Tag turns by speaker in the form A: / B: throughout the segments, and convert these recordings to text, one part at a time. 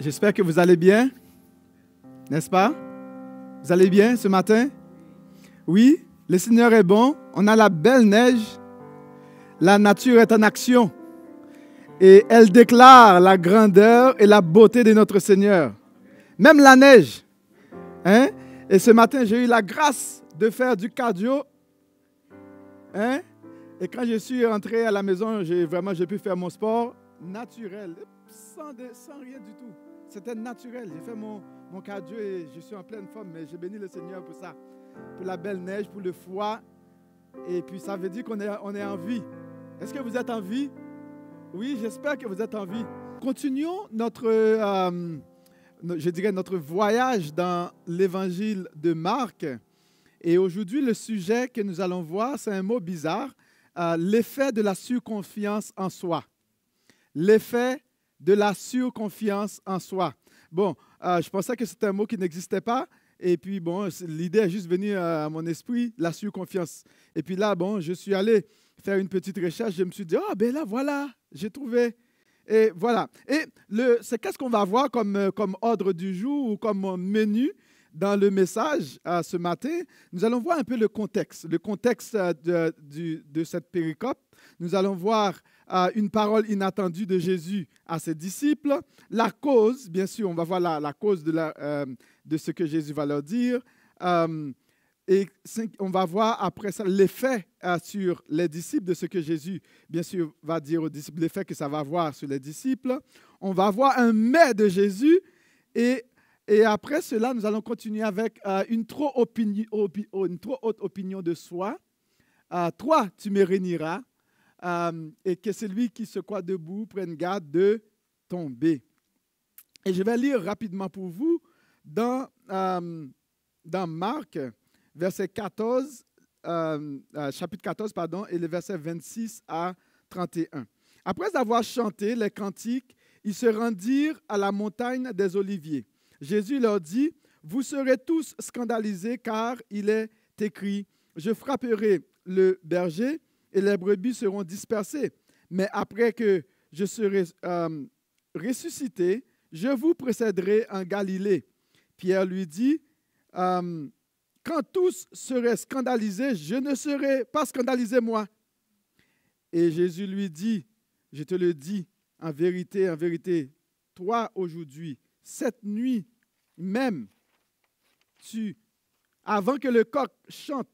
A: J'espère que vous allez bien, n'est-ce pas? Vous allez bien ce matin? Oui, le Seigneur est bon, on a la belle neige, la nature est en action et elle déclare la grandeur et la beauté de notre Seigneur. Même la neige. Hein? Et ce matin, j'ai eu la grâce de faire du cardio. Hein? Et quand je suis rentré à la maison, j'ai vraiment j'ai pu faire mon sport naturel, sans, sans rien du tout. C'était naturel. J'ai fait mon, mon cardio et je suis en pleine forme, mais j'ai béni le Seigneur pour ça. Pour la belle neige, pour le foie. Et puis ça veut dire qu'on est, on est en vie. Est-ce que vous êtes en vie? Oui, j'espère que vous êtes en vie. Continuons notre, euh, je dirais, notre voyage dans l'évangile de Marc. Et aujourd'hui, le sujet que nous allons voir, c'est un mot bizarre, euh, l'effet de la surconfiance en soi. L'effet de la surconfiance en soi. Bon, euh, je pensais que c'était un mot qui n'existait pas. Et puis, bon, l'idée est juste venue à mon esprit, la surconfiance. Et puis là, bon, je suis allé faire une petite recherche. Je me suis dit, oh, ben là, voilà, j'ai trouvé. Et voilà. Et c'est qu'est-ce qu'on va voir comme, euh, comme ordre du jour ou comme menu dans le message euh, ce matin? Nous allons voir un peu le contexte, le contexte de, de cette péricope. Nous allons voir une parole inattendue de Jésus à ses disciples. La cause, bien sûr, on va voir la, cause de, la, euh, de, ce que Jésus va leur dire. Euh, et on va voir après ça l'effet euh, sur les disciples de ce que Jésus, bien sûr, va dire aux disciples, l'effet que ça va avoir sur les disciples. On va voir un mais de Jésus et, et après cela, nous allons continuer avec une, trop une trop haute opinion de soi. toi, tu me réuniras euh, et que celui qui se croit debout prenne garde de tomber. Et je vais lire rapidement pour vous dans, euh, dans Marc, verset 14, euh, chapitre 14, pardon, et le verset 26 à 31. Après avoir chanté les cantiques, ils se rendirent à la montagne des Oliviers. Jésus leur dit, Vous serez tous scandalisés car il est écrit, Je frapperai le berger et les brebis seront dispersées. Mais après que je serai euh, ressuscité, je vous précéderai en Galilée. Pierre lui dit, euh, quand tous seraient scandalisés, je ne serai pas scandalisé moi. Et Jésus lui dit, je te le dis, en vérité, en vérité, toi aujourd'hui, cette nuit même, tu, avant que le coq chante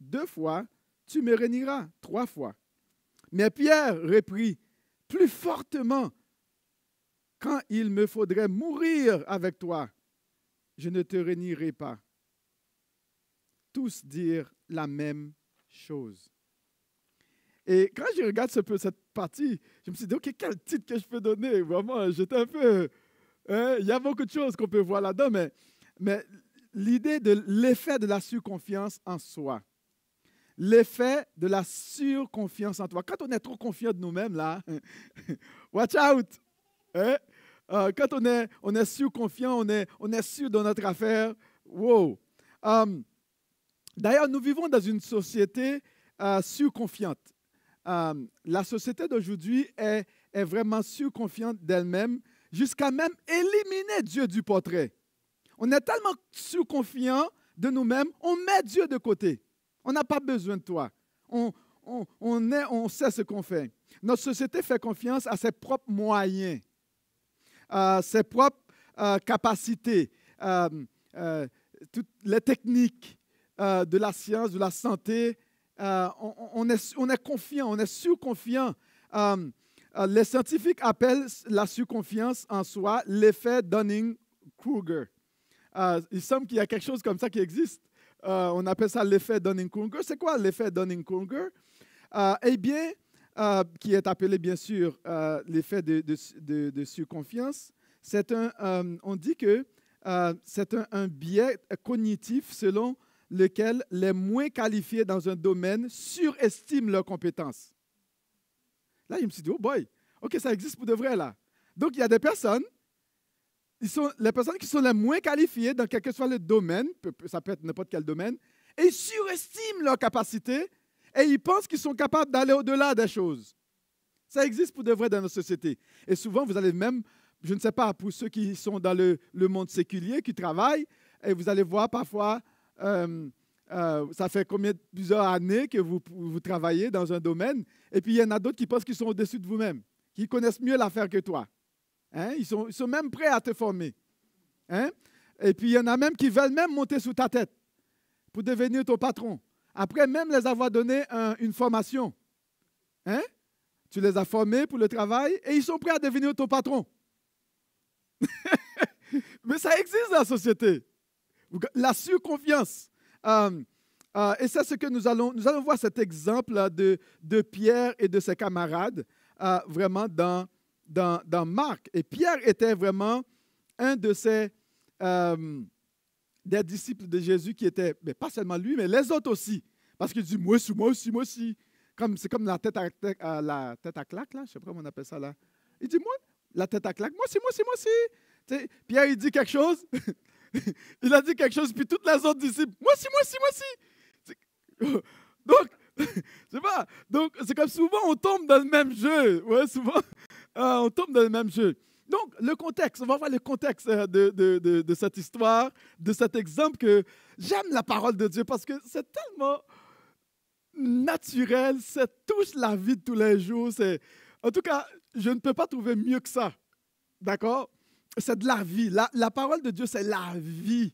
A: deux fois, tu me réuniras trois fois. Mais Pierre reprit plus fortement, quand il me faudrait mourir avec toi, je ne te réunirai pas. Tous dirent la même chose. Et quand je regarde ce peu, cette partie, je me suis dit, OK, quel titre que je peux donner? Vraiment, j'étais un peu... Hein, il y a beaucoup de choses qu'on peut voir là-dedans, mais l'idée de l'effet de la surconfiance en soi l'effet de la surconfiance en toi. Quand on est trop confiant de nous-mêmes, là, watch out! Hein? Euh, quand on est, on est surconfiant, on est, on est sûr de notre affaire, wow! Um, d'ailleurs, nous vivons dans une société euh, surconfiante. Um, la société d'aujourd'hui est, est vraiment surconfiante d'elle-même, jusqu'à même éliminer Dieu du portrait. On est tellement surconfiant de nous-mêmes, on met Dieu de côté. On n'a pas besoin de toi. On, on, on sait ce qu'on fait. Notre société fait confiance à ses propres moyens, ses propres euh, capacités, euh, euh, toutes les techniques de la science, de la santé. On, est, on est confiant, on est surconfiant. les scientifiques appellent la surconfiance en soi l'effet Dunning-Kruger. il semble qu'il y a quelque chose comme ça qui existe. Euh, on appelle ça l'effet Dunning-Kruger. C'est quoi l'effet Dunning-Kruger? Euh, eh bien, euh, qui est appelé bien sûr l'effet de, surconfiance. C'est un, on dit que c'est un, biais cognitif selon lequel les moins qualifiés dans un domaine surestiment leurs compétences. Là, je me suis dit, oh boy, ok, ça existe pour de vrai là. Donc, il y a des personnes ils sont les personnes qui sont les moins qualifiées dans quel que soit le domaine, ça peut être n'importe quel domaine, et ils surestiment leurs capacités et ils pensent qu'ils sont capables d'aller au-delà des choses. Ça existe pour de vrai dans nos sociétés. Et souvent, vous allez même je ne sais pas, pour ceux qui sont dans le, monde séculier, qui travaillent, et vous allez voir parfois, euh, euh, ça fait combien plusieurs années que vous, vous travaillez dans un domaine, et puis il y en a d'autres qui pensent qu'ils sont au-dessus de vous-même, qui connaissent mieux l'affaire que toi. Hein? Ils, sont, ils, sont, même prêts à te former. Hein? Et puis il y en a même qui veulent même monter sous ta tête pour devenir ton patron. Après même les avoir donné une formation. Hein? Tu les as formés pour le travail et ils sont prêts à devenir ton patron. Mais ça existe dans la société. La surconfiance. Euh, euh, et c'est ce que nous allons, nous allons voir cet exemple de, Pierre et de ses camarades euh, vraiment dans, dans, dans, Marc. Et Pierre était vraiment un de ces des disciples de Jésus qui étaient, mais pas seulement lui, mais les autres aussi. Parce qu'il dit, moi aussi, moi aussi, moi aussi. Comme, c'est comme la tête à, la tête à claque, là, je ne sais pas comment on appelle ça là. Il dit, moi, la tête à claque, moi aussi, moi aussi, moi aussi. Pierre, il dit quelque chose. il a dit quelque chose, puis toutes les autres disciples, moi aussi, moi aussi, moi aussi. Donc, c'est pas. Donc, c'est comme souvent, on tombe dans le même jeu. Ouais, souvent, euh, on tombe dans le même jeu. Donc, le contexte, on va voir le contexte euh, de, de, de, cette histoire, de cet exemple que j'aime la parole de Dieu parce que c'est tellement naturel, ça touche la vie de tous les jours. En tout cas, je ne peux pas trouver mieux que ça. D'accord? C'est de la vie. La, la parole de Dieu, c'est la vie.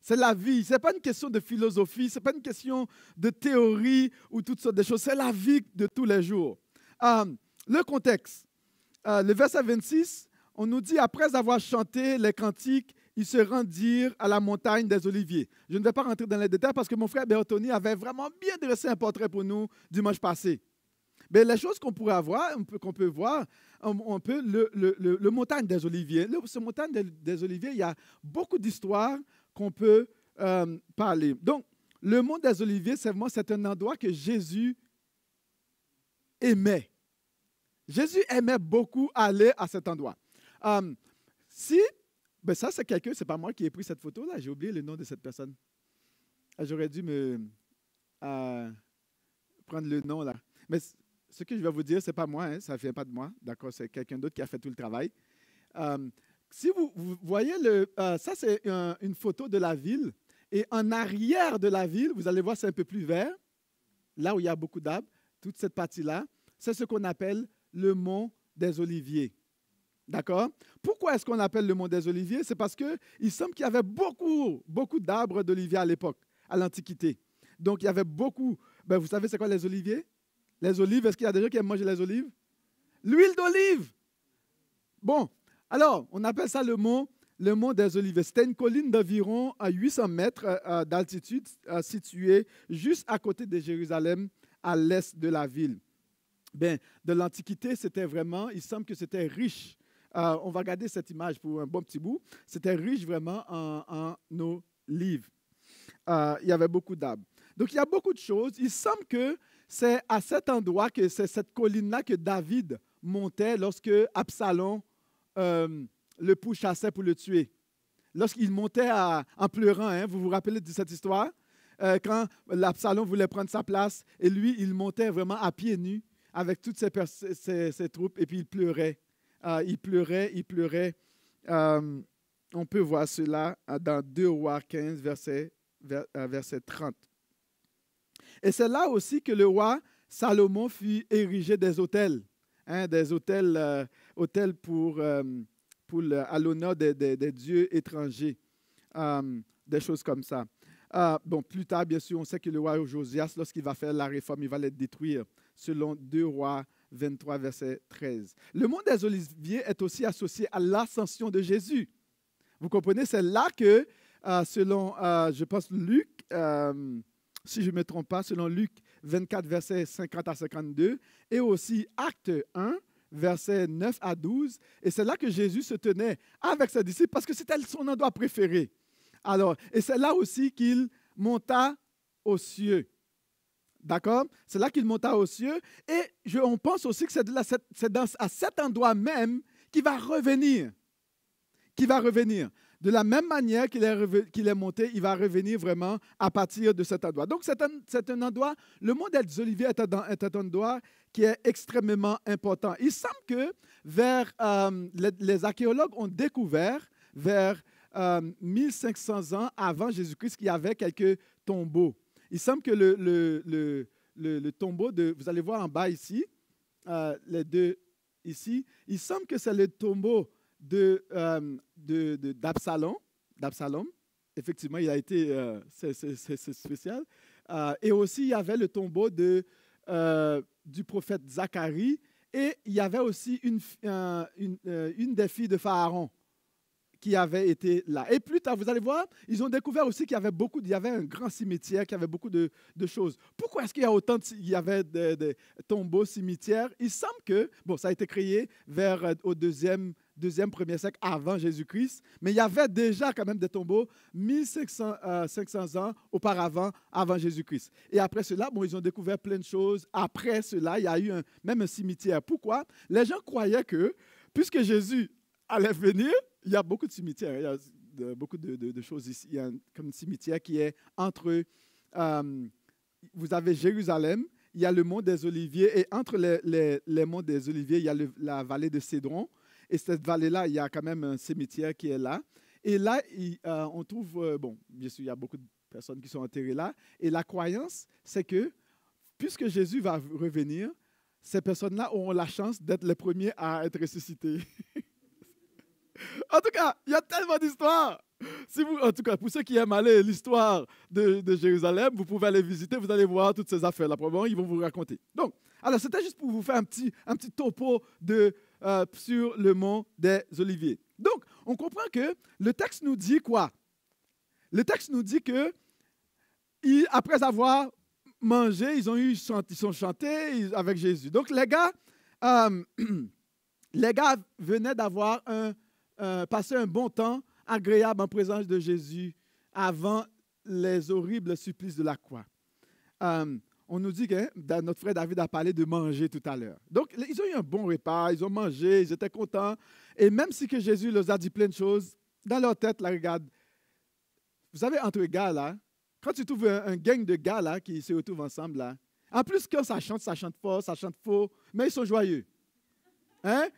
A: C'est la vie. Ce n'est pas une question de philosophie, ce n'est pas une question de théorie ou toutes sortes de choses. C'est la vie de tous les jours. Euh, le contexte. Euh, le verset 26, on nous dit, après avoir chanté les cantiques, ils se rendirent à la montagne des Oliviers. Je ne vais pas rentrer dans les détails parce que mon frère Bertoni avait vraiment bien dressé un portrait pour nous dimanche passé. Mais les choses qu'on pourrait avoir, qu'on peut voir, on, peut le, le, montagne des Oliviers. Le, ce montagne des, Oliviers, il y a beaucoup d'histoires qu'on peut euh, parler. Donc, le mont des Oliviers, c'est un endroit que Jésus aimait. Jésus aimait beaucoup aller à cet endroit. Um, si, ben ça c'est quelqu'un, c'est pas moi qui ai pris cette photo-là, j'ai oublié le nom de cette personne. Ah, j'aurais dû me euh, prendre le nom là. Mais ce que je vais vous dire, c'est pas moi, hein, ça ne vient pas de moi, d'accord, c'est quelqu'un d'autre qui a fait tout le travail. Um, si vous, voyez, le, euh, ça c'est une photo de la ville, et en arrière de la ville, vous allez voir, c'est un peu plus vert, là où il y a beaucoup d'arbres, toute cette partie-là, c'est ce qu'on appelle le mont des Oliviers. D'accord? Pourquoi est-ce qu'on appelle le mont des Oliviers? C'est parce qu'il semble qu'il y avait beaucoup, beaucoup d'arbres d'oliviers à l'époque, à l'Antiquité. Donc, il y avait beaucoup. Ben, vous savez, c'est quoi les oliviers? Les olives, est-ce qu'il y a des gens qui aiment manger les olives? L'huile d'olive Bon, alors, on appelle ça le mont, le mont des Oliviers. C'était une colline d'environ 800 mètres euh, euh, d'altitude, euh, située juste à côté de Jérusalem, à l'est de la ville. Bien, de l'Antiquité, c'était vraiment, il semble que c'était riche euh, on va regarder cette image pour un bon petit bout. C'était riche vraiment en, nos livres. Euh, il y avait beaucoup d'arbres. Donc, il y a beaucoup de choses. Il semble que c'est à cet endroit, que c'est cette colline-là que David montait lorsque Absalom euh, le pourchassait pour le tuer. Lorsqu'il montait en pleurant, hein, vous vous rappelez de cette histoire? quand Absalom voulait prendre sa place, et lui, il montait vraiment à pieds nus avec toutes ses troupes, et puis il pleurait. Euh, il pleurait, il pleurait. Euh, on peut voir cela euh, dans 2 rois 15, verset, verset 30. Et c'est là aussi que le roi Salomon fit ériger des hôtels, hein, des hôtels, hôtels pour, pour à l'honneur des, des, dieux étrangers, des choses comme ça. bon, plus tard, bien sûr, on sait que le roi Josias, lorsqu'il va faire la réforme, il va les détruire, selon 2 rois 23, verset 13. Le mont des Oliviers est aussi associé à l'ascension de Jésus. Vous comprenez, c'est là que, euh, selon, euh, je pense, Luc, euh, si je ne me trompe pas, selon Luc 24, verset 50 à 52, et aussi Acte 1, verset 9 à 12, et c'est là que Jésus se tenait avec ses disciples parce que c'était son endroit préféré. Alors, et c'est là aussi qu'il monta aux cieux. D'accord? C'est là qu'il monta aux cieux. Et je, on pense aussi que c'est à cet endroit même qu'il va revenir. Qu'il va revenir. De la même manière qu'il est, monté, il va revenir vraiment à partir de cet endroit. Donc, c'est un, endroit, le mont des Oliviers est un, un endroit qui est extrêmement important. Il semble que vers, euh, les, archéologues ont découvert vers 1500 ans avant Jésus-Christ qu'il y avait quelques tombeaux. Il semble que le, le, le, tombeau de, vous allez voir en bas ici, les deux ici, il semble que c'est le tombeau de, d'Absalom. d'Absalom. Effectivement, il a été, c'est, spécial. et aussi, il y avait le tombeau de, du prophète Zacharie. Et il y avait aussi une, une, une des filles de Pharaon qui avait été là. Et plus tard, vous allez voir, ils ont découvert aussi qu'il y avait beaucoup, il y avait un grand cimetière, qu'il y avait beaucoup de, choses. Pourquoi est-ce qu'il y a autant de, il y avait des tombeaux, cimetières? Il semble que, bon, ça a été créé vers euh, au deuxième, deuxième, premier siècle avant Jésus-Christ, mais il y avait déjà quand même des tombeaux 1500 500 euh, ans auparavant, avant Jésus-Christ. Et après cela, bon, ils ont découvert plein de choses. Après cela, il y a eu un, même un cimetière. Pourquoi? Les gens croyaient que, puisque Jésus allait venir, il y a beaucoup de cimetières, il y a beaucoup de, choses ici. Il y a comme un cimetière qui est entre, euh, vous avez Jérusalem, il y a le mont des Oliviers, et entre les, les, monts des Oliviers, il y a la vallée de Cédron. Et cette vallée-là, il y a quand même un cimetière qui est là. Et là, euh, on trouve, euh, bon, bien sûr, il y a beaucoup de personnes qui sont enterrées là. Et la croyance, c'est que puisque Jésus va revenir, ces personnes-là auront la chance d'être les premiers à être ressuscités. En tout cas, il y a tellement d'histoires. Si vous, en tout cas, pour ceux qui aiment aller l'histoire de, Jérusalem, vous pouvez aller visiter, vous allez voir toutes ces affaires-là. Probablement, ils vont vous raconter. Donc, alors, c'était juste pour vous faire un petit, un petit topo de, euh, sur le mont des Oliviers. Donc, on comprend que le texte nous dit quoi? Le texte nous dit que, après avoir mangé, ils ont eu, ils sont chantés avec Jésus. Donc, les gars, euh, les gars venaient d'avoir un euh, passer un bon temps agréable en présence de Jésus avant les horribles supplices de la croix. Euh, on nous dit que notre frère David a parlé de manger tout à l'heure. Donc, ils ont eu un bon repas, ils ont mangé, ils étaient contents. Et même si que Jésus leur a dit plein de choses, dans leur tête, là, regarde, vous savez, entre gars, là, quand tu trouves un, gang de gars, là, qui se retrouvent ensemble, là, en plus, quand ça chante, ça chante fort, ça chante faux, mais ils sont joyeux. Hein?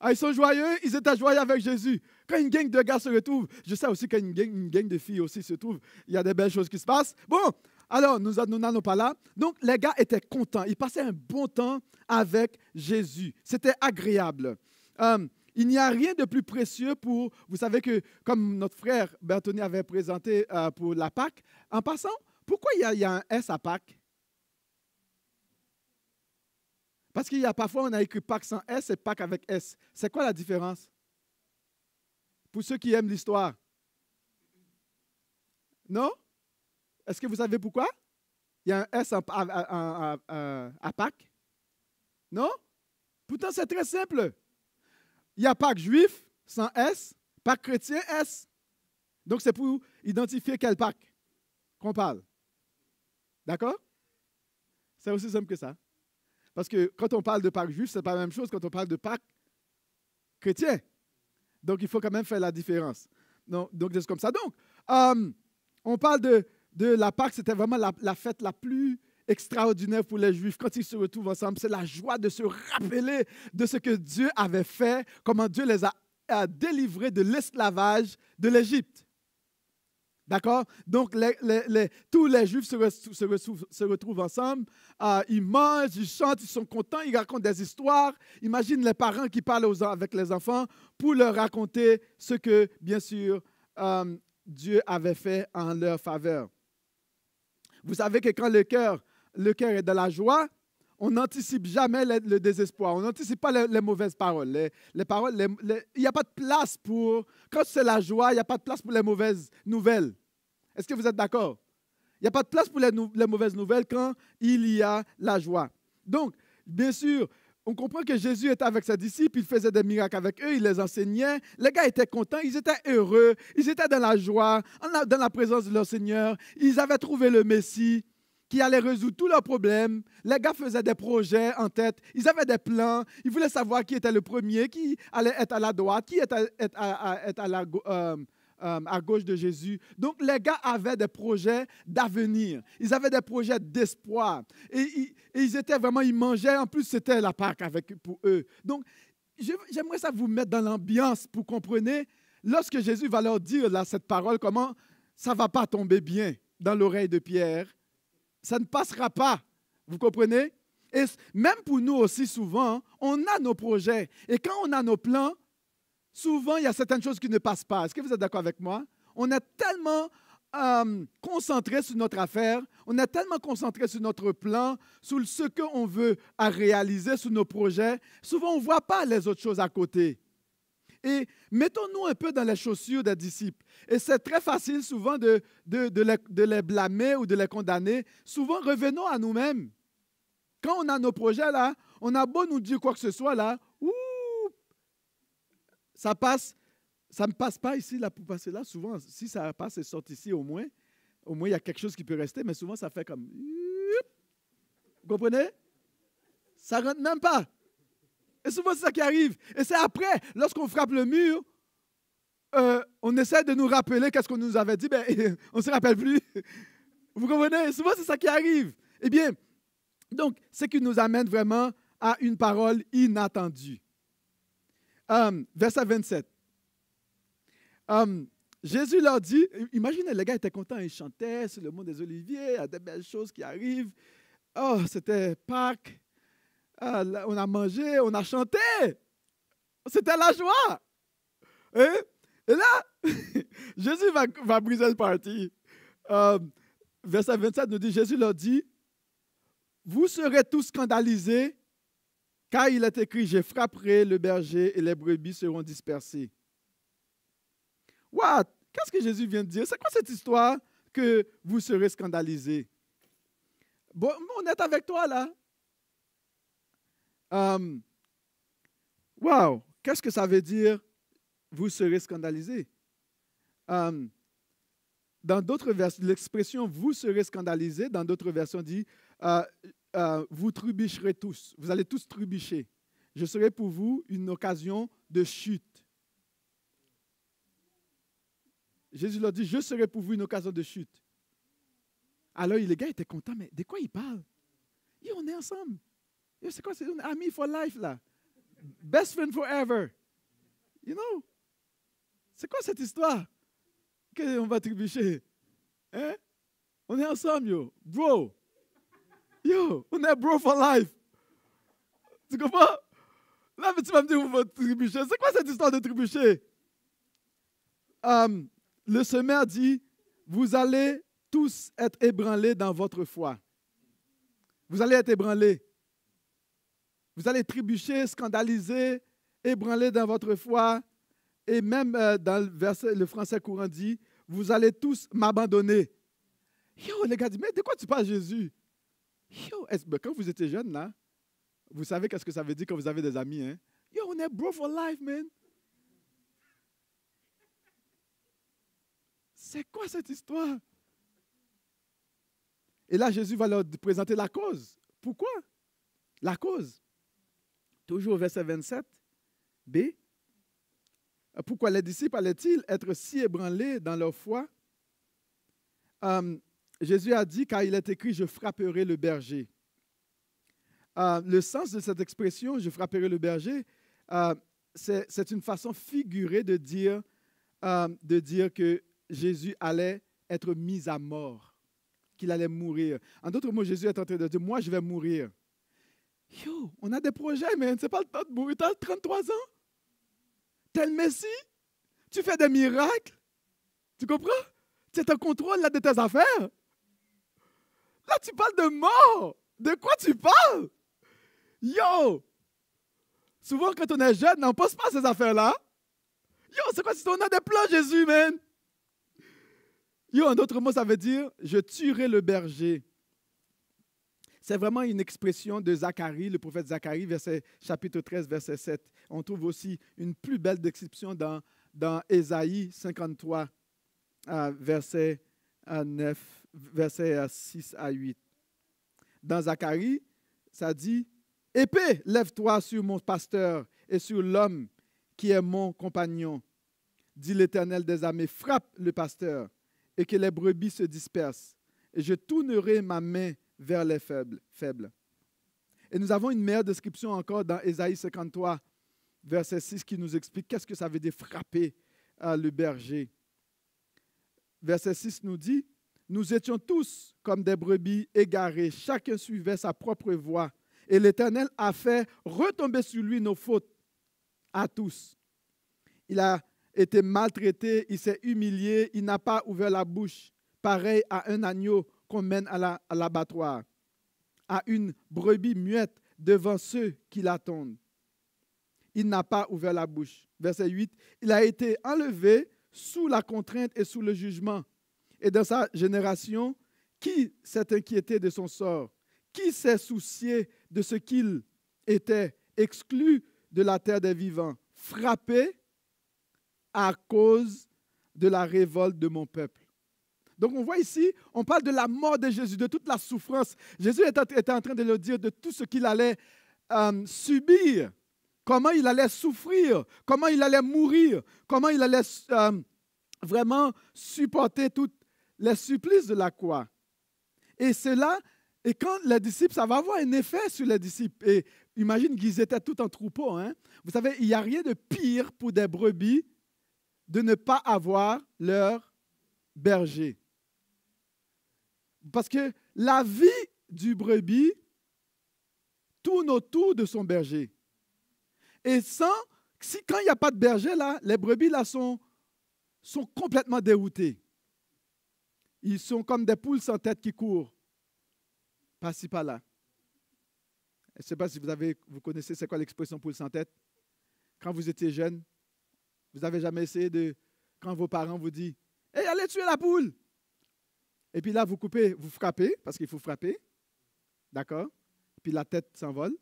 A: Ah, ils sont joyeux, ils étaient joyeux avec Jésus. Quand une gang de gars se retrouve, je sais aussi qu'une gang, de filles aussi se trouve, il y a des belles choses qui se passent. Bon, alors nous n'allons pas là. Donc les gars étaient contents, ils passaient un bon temps avec Jésus. C'était agréable. Euh, il n'y a rien de plus précieux pour, vous savez que comme notre frère Bertoni avait présenté euh, pour la Pâque, en passant, pourquoi il y, a, il y a un S à Pâques Parce qu'il y a parfois, on a écrit Pâques sans S et Pâques avec S. C'est quoi la différence? Pour ceux qui aiment l'histoire. Non? Est-ce que vous savez pourquoi? Il y a un S à, Pâques? Non? Pourtant, c'est très simple. Il y a Pâques juif sans S, Pâques chrétien S. Donc, c'est pour identifier quel Pâques qu'on parle. D'accord? C'est aussi simple que ça. Parce que quand on parle de Pâques juif, ce n'est pas la même chose quand on parle de Pâques chrétien. Donc, il faut quand même faire la différence. Donc, c'est comme ça. Donc, euh, on parle de, de la Pâques, c'était vraiment la, fête la plus extraordinaire pour les Juifs. Quand ils se retrouvent ensemble, c'est la joie de se rappeler de ce que Dieu avait fait, comment Dieu les a, a délivrés de l'esclavage de l'Égypte. D'accord? Donc, tous les Juifs se, retrouvent, ensemble, euh, ils mangent, ils chantent, ils sont contents, ils racontent des histoires. Imagine les parents qui parlent avec les enfants pour leur raconter ce que, bien sûr, euh, Dieu avait fait en leur faveur. Vous savez que quand le cœur, le cœur est dans la joie, on n'anticipe jamais le, désespoir, on n'anticipe pas les, mauvaises paroles. Les, paroles, il n'y a pas de place pour, quand c'est la joie, il n'y a pas de place pour les mauvaises nouvelles. Est-ce que vous êtes d'accord? Il n'y a pas de place pour les, les, mauvaises nouvelles quand il y a la joie. Donc, bien sûr, on comprend que Jésus était avec ses disciples, il faisait des miracles avec eux, il les enseignait. Les gars étaient contents, ils étaient heureux, ils étaient dans la joie, dans la présence de leur Seigneur. Ils avaient trouvé le Messie qui allait résoudre tous leurs problèmes. Les gars faisaient des projets en tête. Ils avaient des plans. Ils voulaient savoir qui était le premier, qui allait être à la droite, qui était à, à, la, euh, euh, à gauche de Jésus. Donc, les gars avaient des projets d'avenir. Ils avaient des projets d'espoir. Et, ils étaient vraiment, ils mangeaient. En plus, c'était la Pâque avec, pour eux. Donc, j'aimerais ça vous mettre dans l'ambiance pour comprendre, lorsque Jésus va leur dire là, cette parole, comment ça ne va pas tomber bien dans l'oreille de Pierre. Ça ne passera pas. Vous comprenez? Et même pour nous aussi, souvent, on a nos projets. Et quand on a nos plans, souvent, il y a certaines choses qui ne passent pas. Est-ce que vous êtes d'accord avec moi? On est tellement euh, concentré sur notre affaire, on est tellement concentré sur notre plan, sur ce qu'on veut à réaliser, sur nos projets. Souvent, on ne voit pas les autres choses à côté. Et mettons-nous un peu dans les chaussures des disciples. Et c'est très facile souvent de, de, les, de, blâmer ou de les condamner. Souvent, revenons à nous-mêmes. Quand on a nos projets là, on a beau nous dire quoi que ce soit là, ça passe, ça ne passe pas ici là pour passer là. Souvent, si ça passe et sort ici au moins, au moins il y a quelque chose qui peut rester, mais souvent ça fait comme, vous comprenez? Ça rentre même pas. Et souvent c'est ça qui arrive. Et c'est après, lorsqu'on frappe le mur, euh, on essaie de nous rappeler qu'est-ce qu'on nous avait dit, ben, on ne se rappelle plus. Vous comprenez? Souvent c'est ça qui arrive. Eh bien, donc, ce qui nous amène vraiment à une parole inattendue. Um, verset 27. Um, Jésus leur dit, imaginez, les gars étaient contents, ils chantaient sur le mont des Oliviers, il y a des belles choses qui arrivent. Oh, c'était Pâques. Ah, on a mangé, on a chanté. C'était la joie. Hein? Et là, Jésus va, briser le parti. Um, verset 27 nous dit, Jésus leur dit, vous serez tous scandalisés, car il est écrit, je frapperai le berger et les brebis seront dispersées. What? Qu'est-ce que Jésus vient de dire? C'est quoi cette histoire que vous serez scandalisés? Bon, on est avec toi là. Um, wow! Qu'est-ce que ça veut dire? Vous serez scandalisés. Um, dans d'autres versions, l'expression vous serez scandalisés, dans d'autres versions dit euh, euh, vous trubicherez tous. Vous allez tous trubicher. Je serai pour vous une occasion de chute. Jésus leur dit, je serai pour vous une occasion de chute. Alors les gars étaient contents, mais de quoi ils parlent? on est ensemble. C'est quoi? C'est un ami for life, là. Best friend forever. You know? C'est quoi cette histoire? Qu'on va trébucher? Hein? On est ensemble, yo. Bro, Yo, on est bro for life. Tu comprends? Là, tu vas me dire, vous va trébucher. C'est quoi cette histoire de trébucher? Um, le semeur dit, vous allez tous être ébranlés dans votre foi. Vous allez être ébranlés. Vous allez trébucher, scandaliser, ébranlés dans votre foi. Et même euh, dans le français courant dit, vous allez tous m'abandonner. Yo, les gars mais de quoi tu parles, Jésus? Yo, ben, quand vous étiez jeune, là, vous savez qu'est-ce que ça veut dire quand vous avez des amis, hein? Yo, on est bro for life, man. C'est quoi cette histoire? Et là, Jésus va leur présenter la cause. Pourquoi? La cause. Toujours verset 27, B. Pourquoi les disciples allaient-ils être si ébranlés dans leur foi? Um, Jésus a dit, car il est écrit, je frapperai le berger. Euh, le sens de cette expression, je frapperai le berger, euh, c'est une façon figurée de dire, de dire que Jésus allait être mis à mort, qu'il allait mourir. En d'autres mots, Jésus est en train de dire, moi, je vais mourir. Yo, on a des projets, mais c'est pas le temps de mourir. Tu as 33 ans. Tel Messie. Tu fais des miracles. Tu comprends? Tu es en contrôle là, de tes affaires. Là, tu parles de mort. De quoi tu parles? Yo! Souvent, quand on est jeune, on pense pas à ces affaires-là. Yo, c'est quoi si on a des plans, Jésus, man? Yo, en d'autres mots, ça veut dire je tuerai le berger. C'est vraiment une expression de Zacharie, le prophète Zacharie, verset, chapitre 13, verset 7. On trouve aussi une plus belle description dans, dans Ésaïe 53, euh, verset 9 versets 6 à 8. Dans Zacharie, ça dit, Épée, lève-toi sur mon pasteur et sur l'homme qui est mon compagnon. dit l'Éternel des armées, frappe le pasteur et que les brebis se dispersent. Et je tournerai ma main vers les faibles. faibles. Et nous avons une meilleure description encore dans Ésaïe 53, verset 6, qui nous explique qu'est-ce que ça veut dire frapper le berger. Verset 6 nous dit, Nous étions tous comme des brebis égarées, chacun suivait sa propre voie, et l'Éternel a fait retomber sur lui nos fautes à tous. Il a été maltraité, il s'est humilié, il n'a pas ouvert la bouche, pareil à un agneau qu'on mène à l'abattoir, à une brebis muette devant ceux qui l'attendent. Il n'a pas ouvert la bouche. Verset 8, il a été enlevé sous la contrainte et sous le jugement. Et dans sa génération, qui s'est inquiété de son sort? Qui s'est soucié de ce qu'il était exclu de la terre des vivants, frappé à cause de la révolte de mon peuple. Donc on voit ici, on parle de la mort de Jésus, de toute la souffrance. Jésus était en train de le dire de tout ce qu'il allait euh, subir, comment il allait souffrir, comment il allait mourir, comment il allait euh, vraiment supporter tous les supplices de la croix. Et cela, et quand les disciples, ça va avoir un effet sur les disciples. Et imagine qu'ils étaient tout en troupeau. Hein? Vous savez, il n'y a rien de pire pour des brebis de ne pas avoir leur berger. Parce que la vie du brebis tourne autour de son berger. Et sans, si, quand il n'y a pas de berger, là, les brebis là, sont, sont complètement déroutées. Ils sont comme des poules sans tête qui courent. Pas ci, pas là. Je ne sais pas si vous, avez, vous connaissez c'est quoi l'expression poule sans tête? Quand vous étiez jeune, vous n'avez jamais essayé de, quand vos parents vous disent, Hé, allez tuer la poule. Et puis là, vous coupez, vous frappez, parce qu'il faut frapper. D'accord Puis la tête s'envole.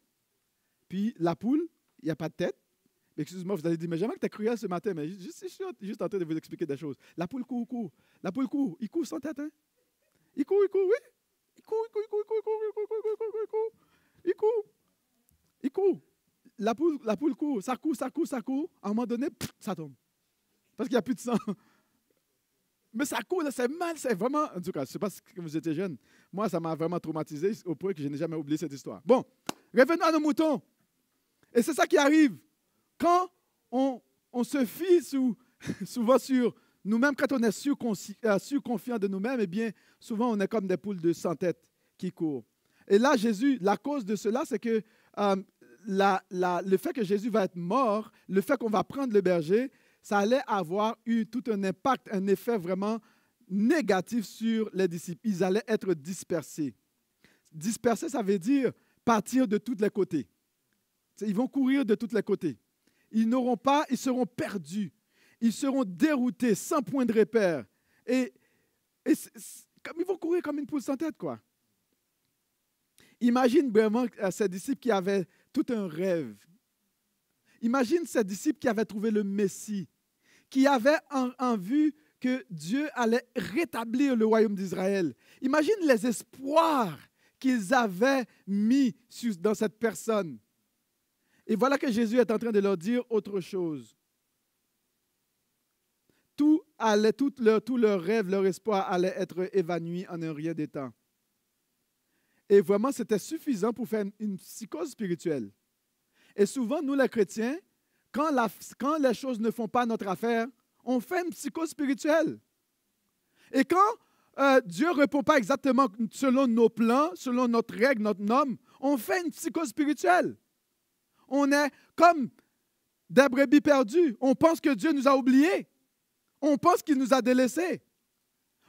A: Puis la poule, il n'y a pas de tête. Excuse-moi, vous allez dire, mais jamais que tu es cruel ce matin, mais je, suis juste en train de vous expliquer des choses. La poule court, court. La poule court. Il court sans tête, hein? Il court, il court, oui. Il court, il court, il court, il court, il court, il court, il court, il court. Il court. La poule, la poule court, ça court, ça court, ça court. À un moment donné, ça tombe. Parce qu'il n'y a plus de sang. Mais ça court, c'est mal, c'est vraiment. En tout cas, je ne sais pas si vous étiez jeune. Moi, ça m'a vraiment traumatisé au point que je n'ai jamais oublié cette histoire. Bon, revenons à nos moutons. Et c'est ça qui arrive. Quand on, se fie sous, souvent sur nous-mêmes, quand on est euh, confiant de nous-mêmes, eh bien, souvent on est comme des poules de sans tête qui courent. Et là, Jésus, la cause de cela, c'est que euh, le fait que Jésus va être mort, le fait qu'on va prendre le berger, ça allait avoir eu tout un impact, un effet vraiment négatif sur les disciples. Ils allaient être dispersés. Dispersés, ça veut dire partir de tous les côtés. Ils vont courir de tous les côtés. Ils n'auront pas, ils seront perdus. Ils seront déroutés, sans point de repère. Et, ils vont courir comme une poule sans tête, quoi. Imagine vraiment euh, ces disciples qui avaient tout un rêve. Imagine ces disciples qui avaient trouvé le Messie, qui avaient en, vue que Dieu allait rétablir le royaume d'Israël. Imagine les espoirs qu'ils avaient mis dans cette personne. Et voilà que Jésus est en train de leur dire autre chose. Tout, allait, tout, leur, tout leur rêve, leur espoir allait être évanoui en un rien de temps. Et vraiment, c'était suffisant pour faire une psychose spirituelle. Et souvent, nous, les chrétiens, quand, les choses ne font pas notre affaire, on fait une psychose spirituelle. Et quand euh, Dieu ne répond pas exactement selon nos plans, selon notre règle, notre norme, on fait une psychose spirituelle. On est comme des brebis perdus. On pense que Dieu nous a oubliés. On pense qu'il nous a délaissés.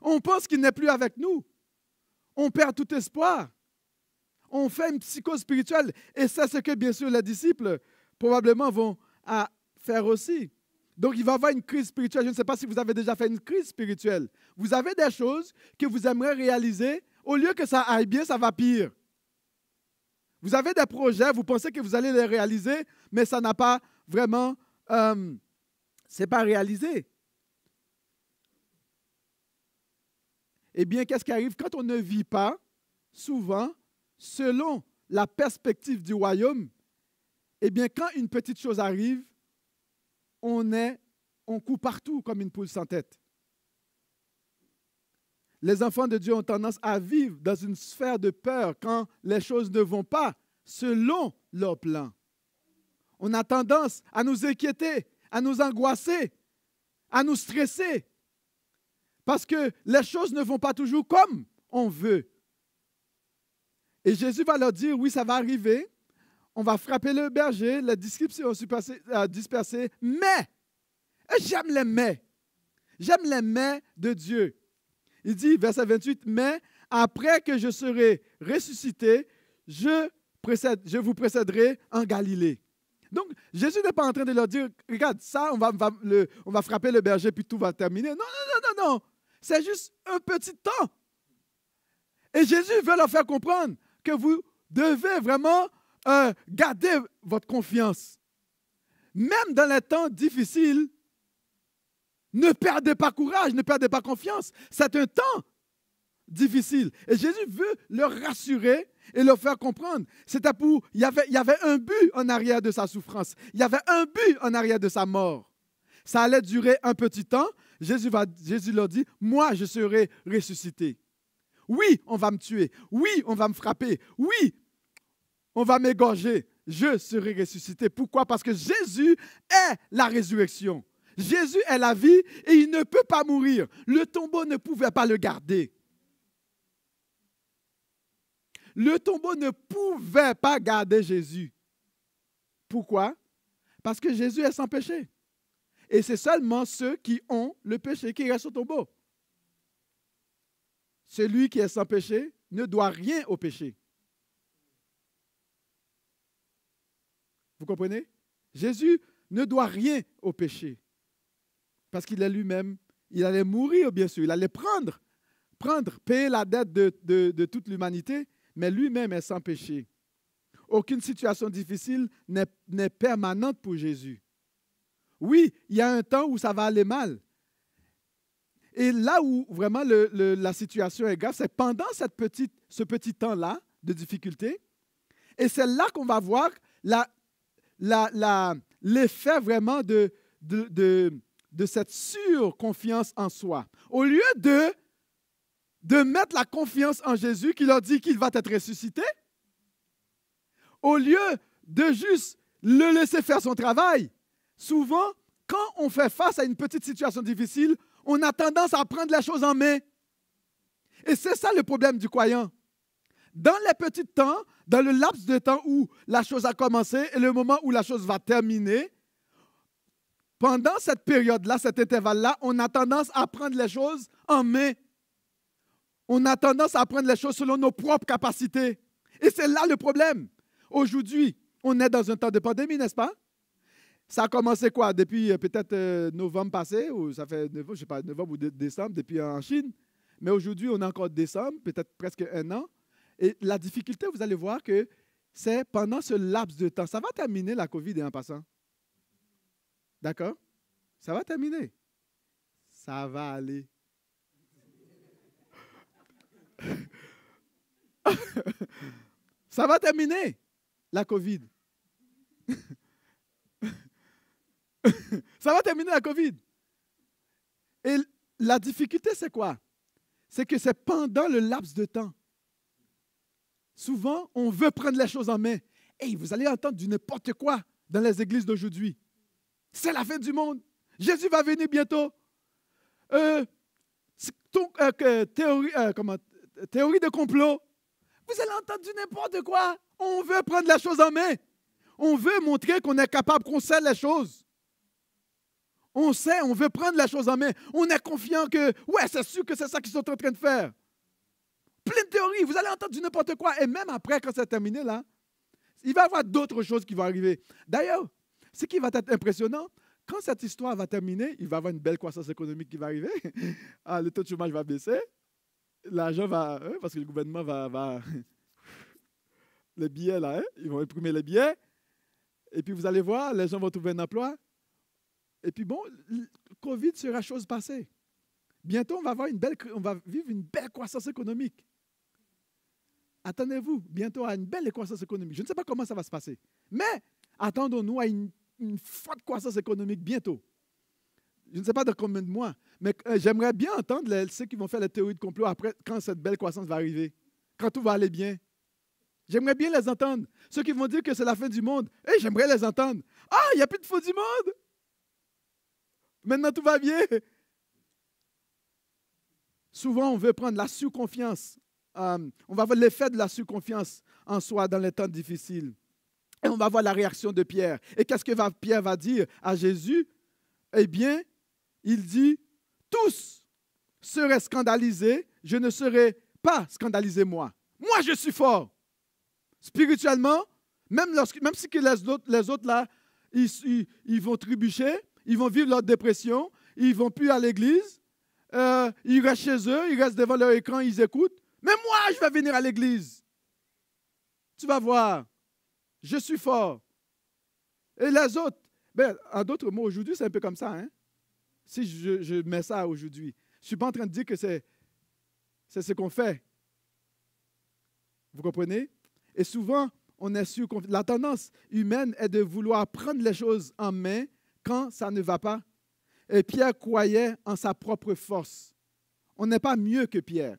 A: On pense qu'il n'est plus avec nous. On perd tout espoir on fait une psychose spirituelle. Et c'est ce que, bien sûr, les disciples probablement vont à faire aussi. Donc, il va y avoir une crise spirituelle. Je ne sais pas si vous avez déjà fait une crise spirituelle. Vous avez des choses que vous aimeriez réaliser. Au lieu que ça aille bien, ça va pire. Vous avez des projets, vous pensez que vous allez les réaliser, mais ça n'a pas vraiment, euh, c'est pas réalisé. Eh bien, qu'est-ce qui arrive? Quand on ne vit pas Souvent, selon la perspective du royaume, eh bien, quand une petite chose arrive, on est on court partout comme une poule sans tête. Les enfants de Dieu ont tendance à vivre dans une sphère de peur quand les choses ne vont pas selon leur plan. On a tendance à nous inquiéter, à nous angoisser, à nous stresser, parce que les choses ne vont pas toujours comme on veut. Et Jésus va leur dire, oui, ça va arriver, on va frapper le berger, les disciples seront dispersés, mais, j'aime les mais, j'aime les mais de Dieu. Il dit, verset 28, mais après que je serai ressuscité, je, vous précéderai en Galilée. Donc, Jésus n'est pas en train de leur dire, regarde, ça, on va, on va frapper le berger, puis tout va terminer. Non, non, non, non, non. C'est juste un petit temps. Et Jésus veut leur faire comprendre que vous devez vraiment euh, garder votre confiance. Même dans les temps difficiles, ne perdez pas courage, ne perdez pas confiance. C'est un temps difficile. Et Jésus veut leur rassurer et leur faire comprendre. C'était pour. Il y, avait, il avait un but en arrière de sa souffrance. Il y avait un but en arrière de sa mort. Ça allait durer un petit temps. Jésus, va, Jésus leur dit Moi, je serai ressuscité. Oui, on va me tuer. Oui, on va me frapper. Oui, on va m'égorger. Je serai ressuscité. Pourquoi? Parce que Jésus est la résurrection. Jésus est la vie et il ne peut pas mourir. Le tombeau ne pouvait pas le garder. Le tombeau ne pouvait pas garder Jésus. Pourquoi? Parce que Jésus est sans péché. Et c'est seulement ceux qui ont le péché qui restent au tombeau. Celui qui est sans péché ne doit rien au péché. Vous comprenez? Jésus ne doit rien au péché. Parce qu'il est lui-même, il allait mourir, bien sûr, il allait prendre, prendre, payer la dette de, toute l'humanité, mais lui-même est sans péché. Aucune situation difficile n'est permanente pour Jésus. Oui, il y a un temps où ça va aller mal. Et là où vraiment la situation est grave, c'est pendant ce petit temps-là de difficulté. Et c'est là qu'on va voir l'effet vraiment de, cette surconfiance en soi. Au lieu de, de mettre la confiance en Jésus qui leur dit qu'il va être ressuscité, au lieu de juste le laisser faire son travail, souvent, quand on fait face à une petite situation difficile, on a tendance à prendre les choses en main. Et c'est ça le problème du croyant. Dans les petits temps, dans le laps de temps où la chose a commencé et le moment où la chose va terminer, pendant cette période-là, cet intervalle-là, on a tendance à prendre les choses en main. On a tendance à prendre les choses selon nos propres capacités. Et c'est là le problème. Aujourd'hui, on est dans un temps de pandémie, n'est-ce pas? Ça a commencé quoi? Depuis euh, peut-être euh, novembre passé, ou ça fait je sais pas, novembre ou décembre, depuis en Chine. Mais aujourd'hui, on est encore décembre, peut-être presque un an. Et la difficulté, vous allez voir que c'est pendant ce laps de temps. Ça va terminer la COVID en passant. D'accord? Ça va terminer. Ça va aller. Ça va terminer, la COVID. Ça va terminer la COVID. Et la difficulté, c'est quoi? C'est que c'est pendant le laps de temps. Souvent, on veut prendre les choses en main. Et vous allez entendre du n'importe quoi dans les églises d'aujourd'hui. C'est la fin du monde. Jésus va venir bientôt. Euh, euh, théorie, euh, théorie de complot. Vous allez entendre n'importe quoi. On veut prendre la chose en main. On veut montrer qu'on est capable, qu'on sait les choses. On sait, on veut prendre la chose en main. On est confiant que, ouais, c'est sûr que c'est ça qu'ils sont en train de faire. Plein de théories. Vous allez entendre n'importe quoi. Et même après, quand c'est terminé, là, il va y avoir d'autres choses qui vont arriver. D'ailleurs, ce qui va être impressionnant, quand cette histoire va terminer, il va y avoir une belle croissance économique qui va arriver. Ah, le taux de chômage va baisser. L'argent va. Hein, parce que le gouvernement va. les billets, là, hein, ils vont imprimer les billets. Et puis vous allez voir, les gens vont trouver un emploi. Et puis bon, Covid sera chose passée. Bientôt, on va, avoir une belle, on va vivre une belle croissance économique. Attendez-vous bientôt à une belle croissance économique. Je ne sais pas comment ça va se passer. Mais attendons-nous à une forte croissance économique bientôt. Je ne sais pas de combien de mois, mais euh, j'aimerais bien entendre ceux qui vont faire la théorie de complot après, quand cette belle croissance va arriver, quand tout va aller bien. J'aimerais bien les entendre. Ceux qui vont dire que c'est la fin du monde, hey, j'aimerais les entendre. Ah, il n'y a plus de faux du monde. Maintenant, tout va bien. Souvent, on veut prendre la sous-confiance. Euh, on va voir l'effet de la sous-confiance en soi dans les temps difficiles. Et on va voir la réaction de Pierre. Et qu'est-ce que Pierre va dire à Jésus? Eh bien, il dit, tous seraient scandalisés, je ne serai pas scandalisé moi. Moi, je suis fort. Spirituellement, même, si les autres, là, ils, vont trébucher, ils vont vivre leur dépression, ils vont plus à l'église, euh, ils restent chez eux, ils restent devant leur écran, ils écoutent. Mais moi, je vais venir à l'église. Tu vas voir, je suis fort. Et les autres, ben, en d'autres mots, aujourd'hui, c'est un peu comme ça. Hein? Si je, mets ça aujourd'hui, je ne suis pas en train de dire que c'est, c'est ce qu'on fait. Vous comprenez? Et souvent, on est sûr la tendance humaine est de vouloir prendre les choses en main quand ça ne va pas. Et Pierre croyait en sa propre force. On n'est pas mieux que Pierre.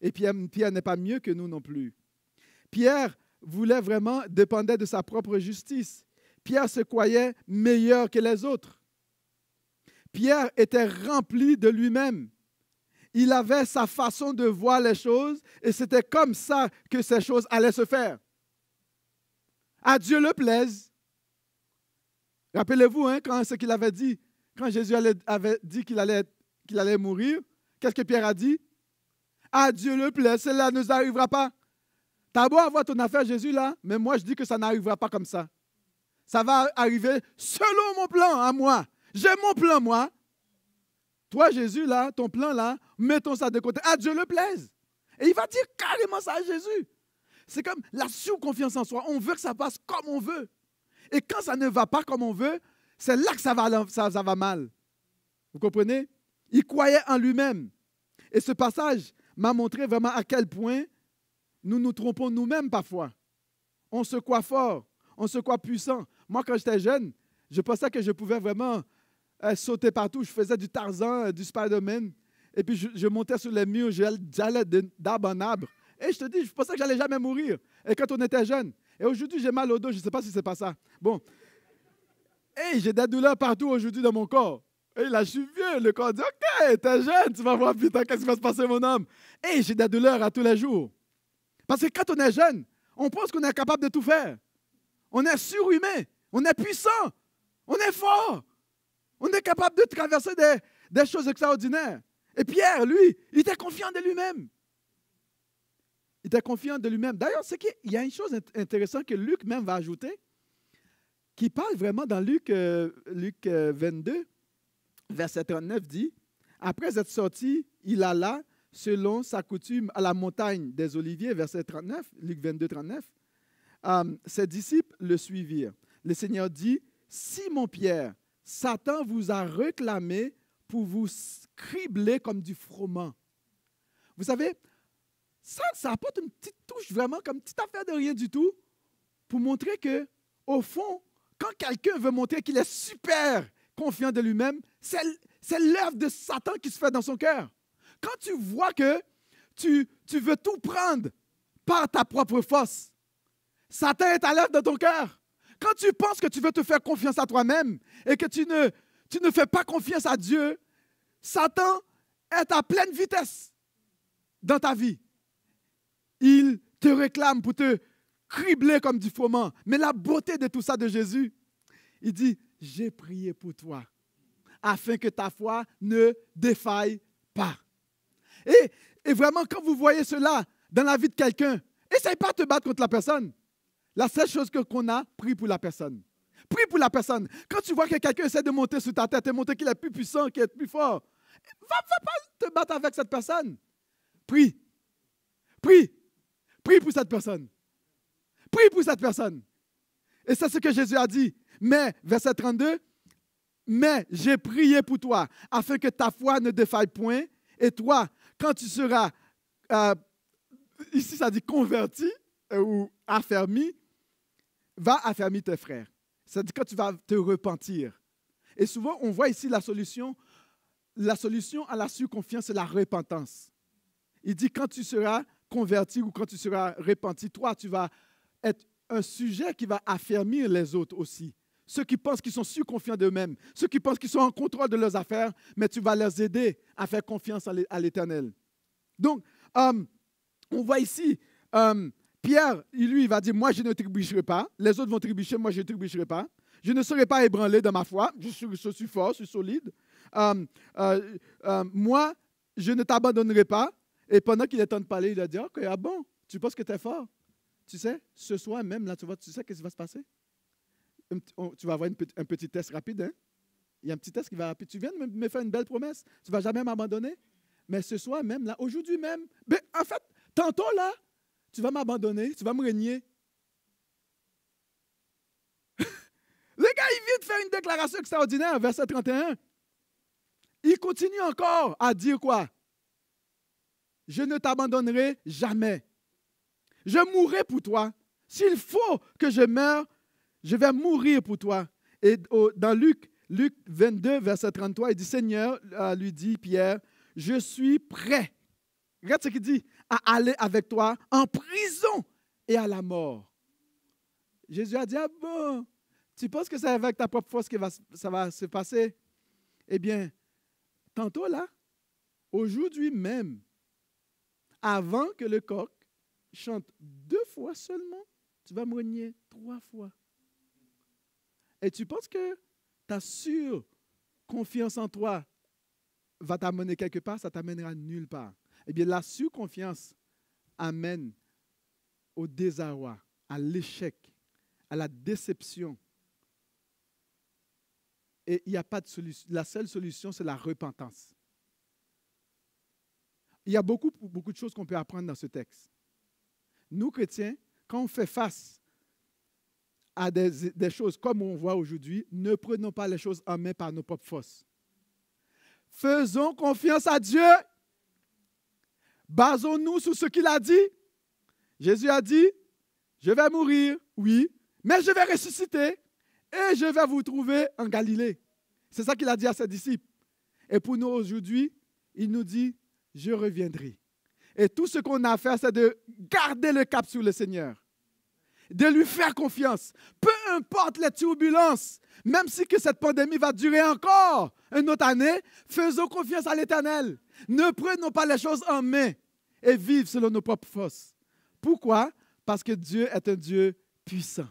A: Et Pierre, n'est pas mieux que nous non plus. Pierre voulait vraiment, dépendait de sa propre justice. Pierre se croyait meilleur que les autres. Pierre était rempli de lui-même. Il avait sa façon de voir les choses et c'était comme ça que ces choses allaient se faire. À Dieu le plaise. Rappelez-vous hein, quand ce qu'il avait dit, quand Jésus avait dit qu'il allait mourir, qu'est-ce que Pierre a dit? À Dieu le plaise, cela ne nous arrivera pas. T'as beau avoir ton affaire, Jésus, là, mais moi, je dis que ça n'arrivera pas comme ça. Ça va arriver selon mon plan à moi. J'ai mon plan, moi. Toi, Jésus, là, ton plan, là, mettons ça de côté. À Dieu le plaise. Et il va dire carrément ça à Jésus. C'est comme la sous-confiance en soi. On veut que ça passe comme on veut. Et quand ça ne va pas comme on veut, c'est là que ça va mal. Vous comprenez? Il croyait en lui-même. Et ce passage m'a montré vraiment à quel point nous nous trompons nous-mêmes parfois. On se croit fort, on se croit puissant. Moi, quand j'étais jeune, je pensais que je pouvais vraiment euh, sauter partout. Je faisais du Tarzan, euh, du Spider-Man. Et puis, je, montais sur les murs, j'allais d'arbre en arbre. Et je te dis, je pensais que j'allais jamais mourir. Et quand on était jeune. Et aujourd'hui, j'ai mal au dos. Je ne sais pas si c'est pas ça. Bon. Et j'ai des douleurs partout aujourd'hui dans mon corps. Là, je suis vieux. Le corps dit, OK, t'es jeune, tu vas voir putain, qu'est-ce qui va se passer, mon homme. Et j'ai des douleurs à tous les jours. Parce que quand on est jeune, on pense qu'on est capable de tout faire. On est surhumain. On est puissant. On est fort. On est capable de traverser des, choses extraordinaires. Et Pierre, lui, il était confiant de lui-même. Il était confiant de lui-même. D'ailleurs, c'est qu'il y a une chose intéressante que Luc même va ajouter, qui parle vraiment dans Luc, euh, Luc 22, euh, verset 39, dit, Après être sorti, il alla, selon sa coutume, à la montagne des Oliviers, verset 39, Luc 22, 39. Euh, ses disciples le suivirent. Le Seigneur dit, Simon Pierre, Satan vous a réclamé pour vous cribler comme du froment. Vous savez, ça, ça apporte une petite touche, vraiment comme une petite affaire de rien du tout, pour montrer que, au fond, quand quelqu'un veut montrer qu'il est super confiant de lui-même, c'est l'œuvre de Satan qui se fait dans son cœur. Quand tu vois que tu, veux tout prendre par ta propre force, Satan est à l'œuvre dans ton cœur. Quand tu penses que tu veux te faire confiance à toi-même et que tu ne, tu ne fais pas confiance à Dieu, Satan est à pleine vitesse dans ta vie. Il te réclame pour te cribler comme du froment. Mais la beauté de tout ça de Jésus, il dit, j'ai prié pour toi, afin que ta foi ne défaille pas. Et, et vraiment, quand vous voyez cela dans la vie de quelqu'un, essaye pas de te battre contre la personne. La seule chose qu'on a, prie pour la personne. Prie pour la personne. Quand tu vois que quelqu'un essaie de monter sur ta tête et montrer qu'il est plus puissant, qu'il est plus fort, va, va pas te battre avec cette personne. Prie. Prie. Prie pour cette personne. Prie pour cette personne. Et c'est ce que Jésus a dit. Mais, verset 32, mais j'ai prié pour toi, afin que ta foi ne défaille point. Et toi, quand tu seras, euh, ici ça dit converti euh, ou affermi, va affermir tes frères. C'est-à-dire quand tu vas te repentir. Et souvent, on voit ici la solution. La solution à la surconfiance, c'est la repentance. Il dit, quand tu seras converti ou quand tu seras repenti, toi, tu vas être un sujet qui va affermir les autres aussi. Ceux qui pensent qu'ils sont surconfiants d'eux-mêmes, ceux qui pensent qu'ils sont en contrôle de leurs affaires, mais tu vas les aider à faire confiance à l'Éternel. Donc, euh, on voit ici, euh, Pierre, lui, il va dire, moi, je ne trébucherai pas. Les autres vont trébucher, moi, je ne trébucherai pas. Je ne serai pas ébranlé dans ma foi. Je suis, fort, je suis solide. Euh, moi, je ne t'abandonnerai pas. Et pendant qu'il est train de parler, il a dit, OK, ah bon, tu penses que tu es fort? Tu sais, ce soir même, là, tu vois, tu sais qu'est-ce qui va se passer? Tu vas avoir un petit test rapide, hein? Il y a un petit test qui va rapide. Tu viens de me faire une belle promesse. Tu ne vas jamais m'abandonner. Mais ce soir même, là, aujourd'hui même, ben, en fait, tantôt là, tu vas m'abandonner, tu vas me régner. Le gars, il vient de faire une déclaration extraordinaire, verset 31. Il continue encore à dire quoi? Je ne t'abandonnerai jamais. Je mourrai pour toi. S'il faut que je meure, je vais mourir pour toi. Et dans Luc, Luc 22, verset 33, il dit, Seigneur, euh, lui dit Pierre, je suis prêt. Regarde ce qu'il dit, à aller avec toi en prison et à la mort. Jésus a dit, ah bon, tu penses que c'est avec ta propre force que ça va se passer? Eh bien, tantôt là, aujourd'hui même, avant que le coq chante deux fois seulement, tu vas me trois fois. Et tu penses que ta sûre confiance en toi va t'amener quelque part, ça t'amènera nulle part. Eh bien, la surconfiance amène au désarroi, à l'échec, à la déception. Et il n'y a pas de solution. La seule solution, c'est la repentance. Il y a beaucoup, beaucoup de choses qu'on peut apprendre dans ce texte. Nous, chrétiens, quand on fait face à des, choses comme on voit aujourd'hui, ne prenons pas les choses en main par nos propres forces. Faisons confiance à Dieu. Basons-nous sur ce qu'il a dit. Jésus a dit, je vais mourir, oui, mais je vais ressusciter et je vais vous trouver en Galilée. C'est ça qu'il a dit à ses disciples. Et pour nous aujourd'hui, il nous dit, je reviendrai. Et tout ce qu'on a à faire, c'est de garder le cap sur le Seigneur, de lui faire confiance. Peu importe les turbulences, même si que cette pandémie va durer encore une autre année, faisons confiance à l'Éternel. Ne prenons pas les choses en main et vivons selon nos propres forces. Pourquoi? Parce que Dieu est un Dieu puissant.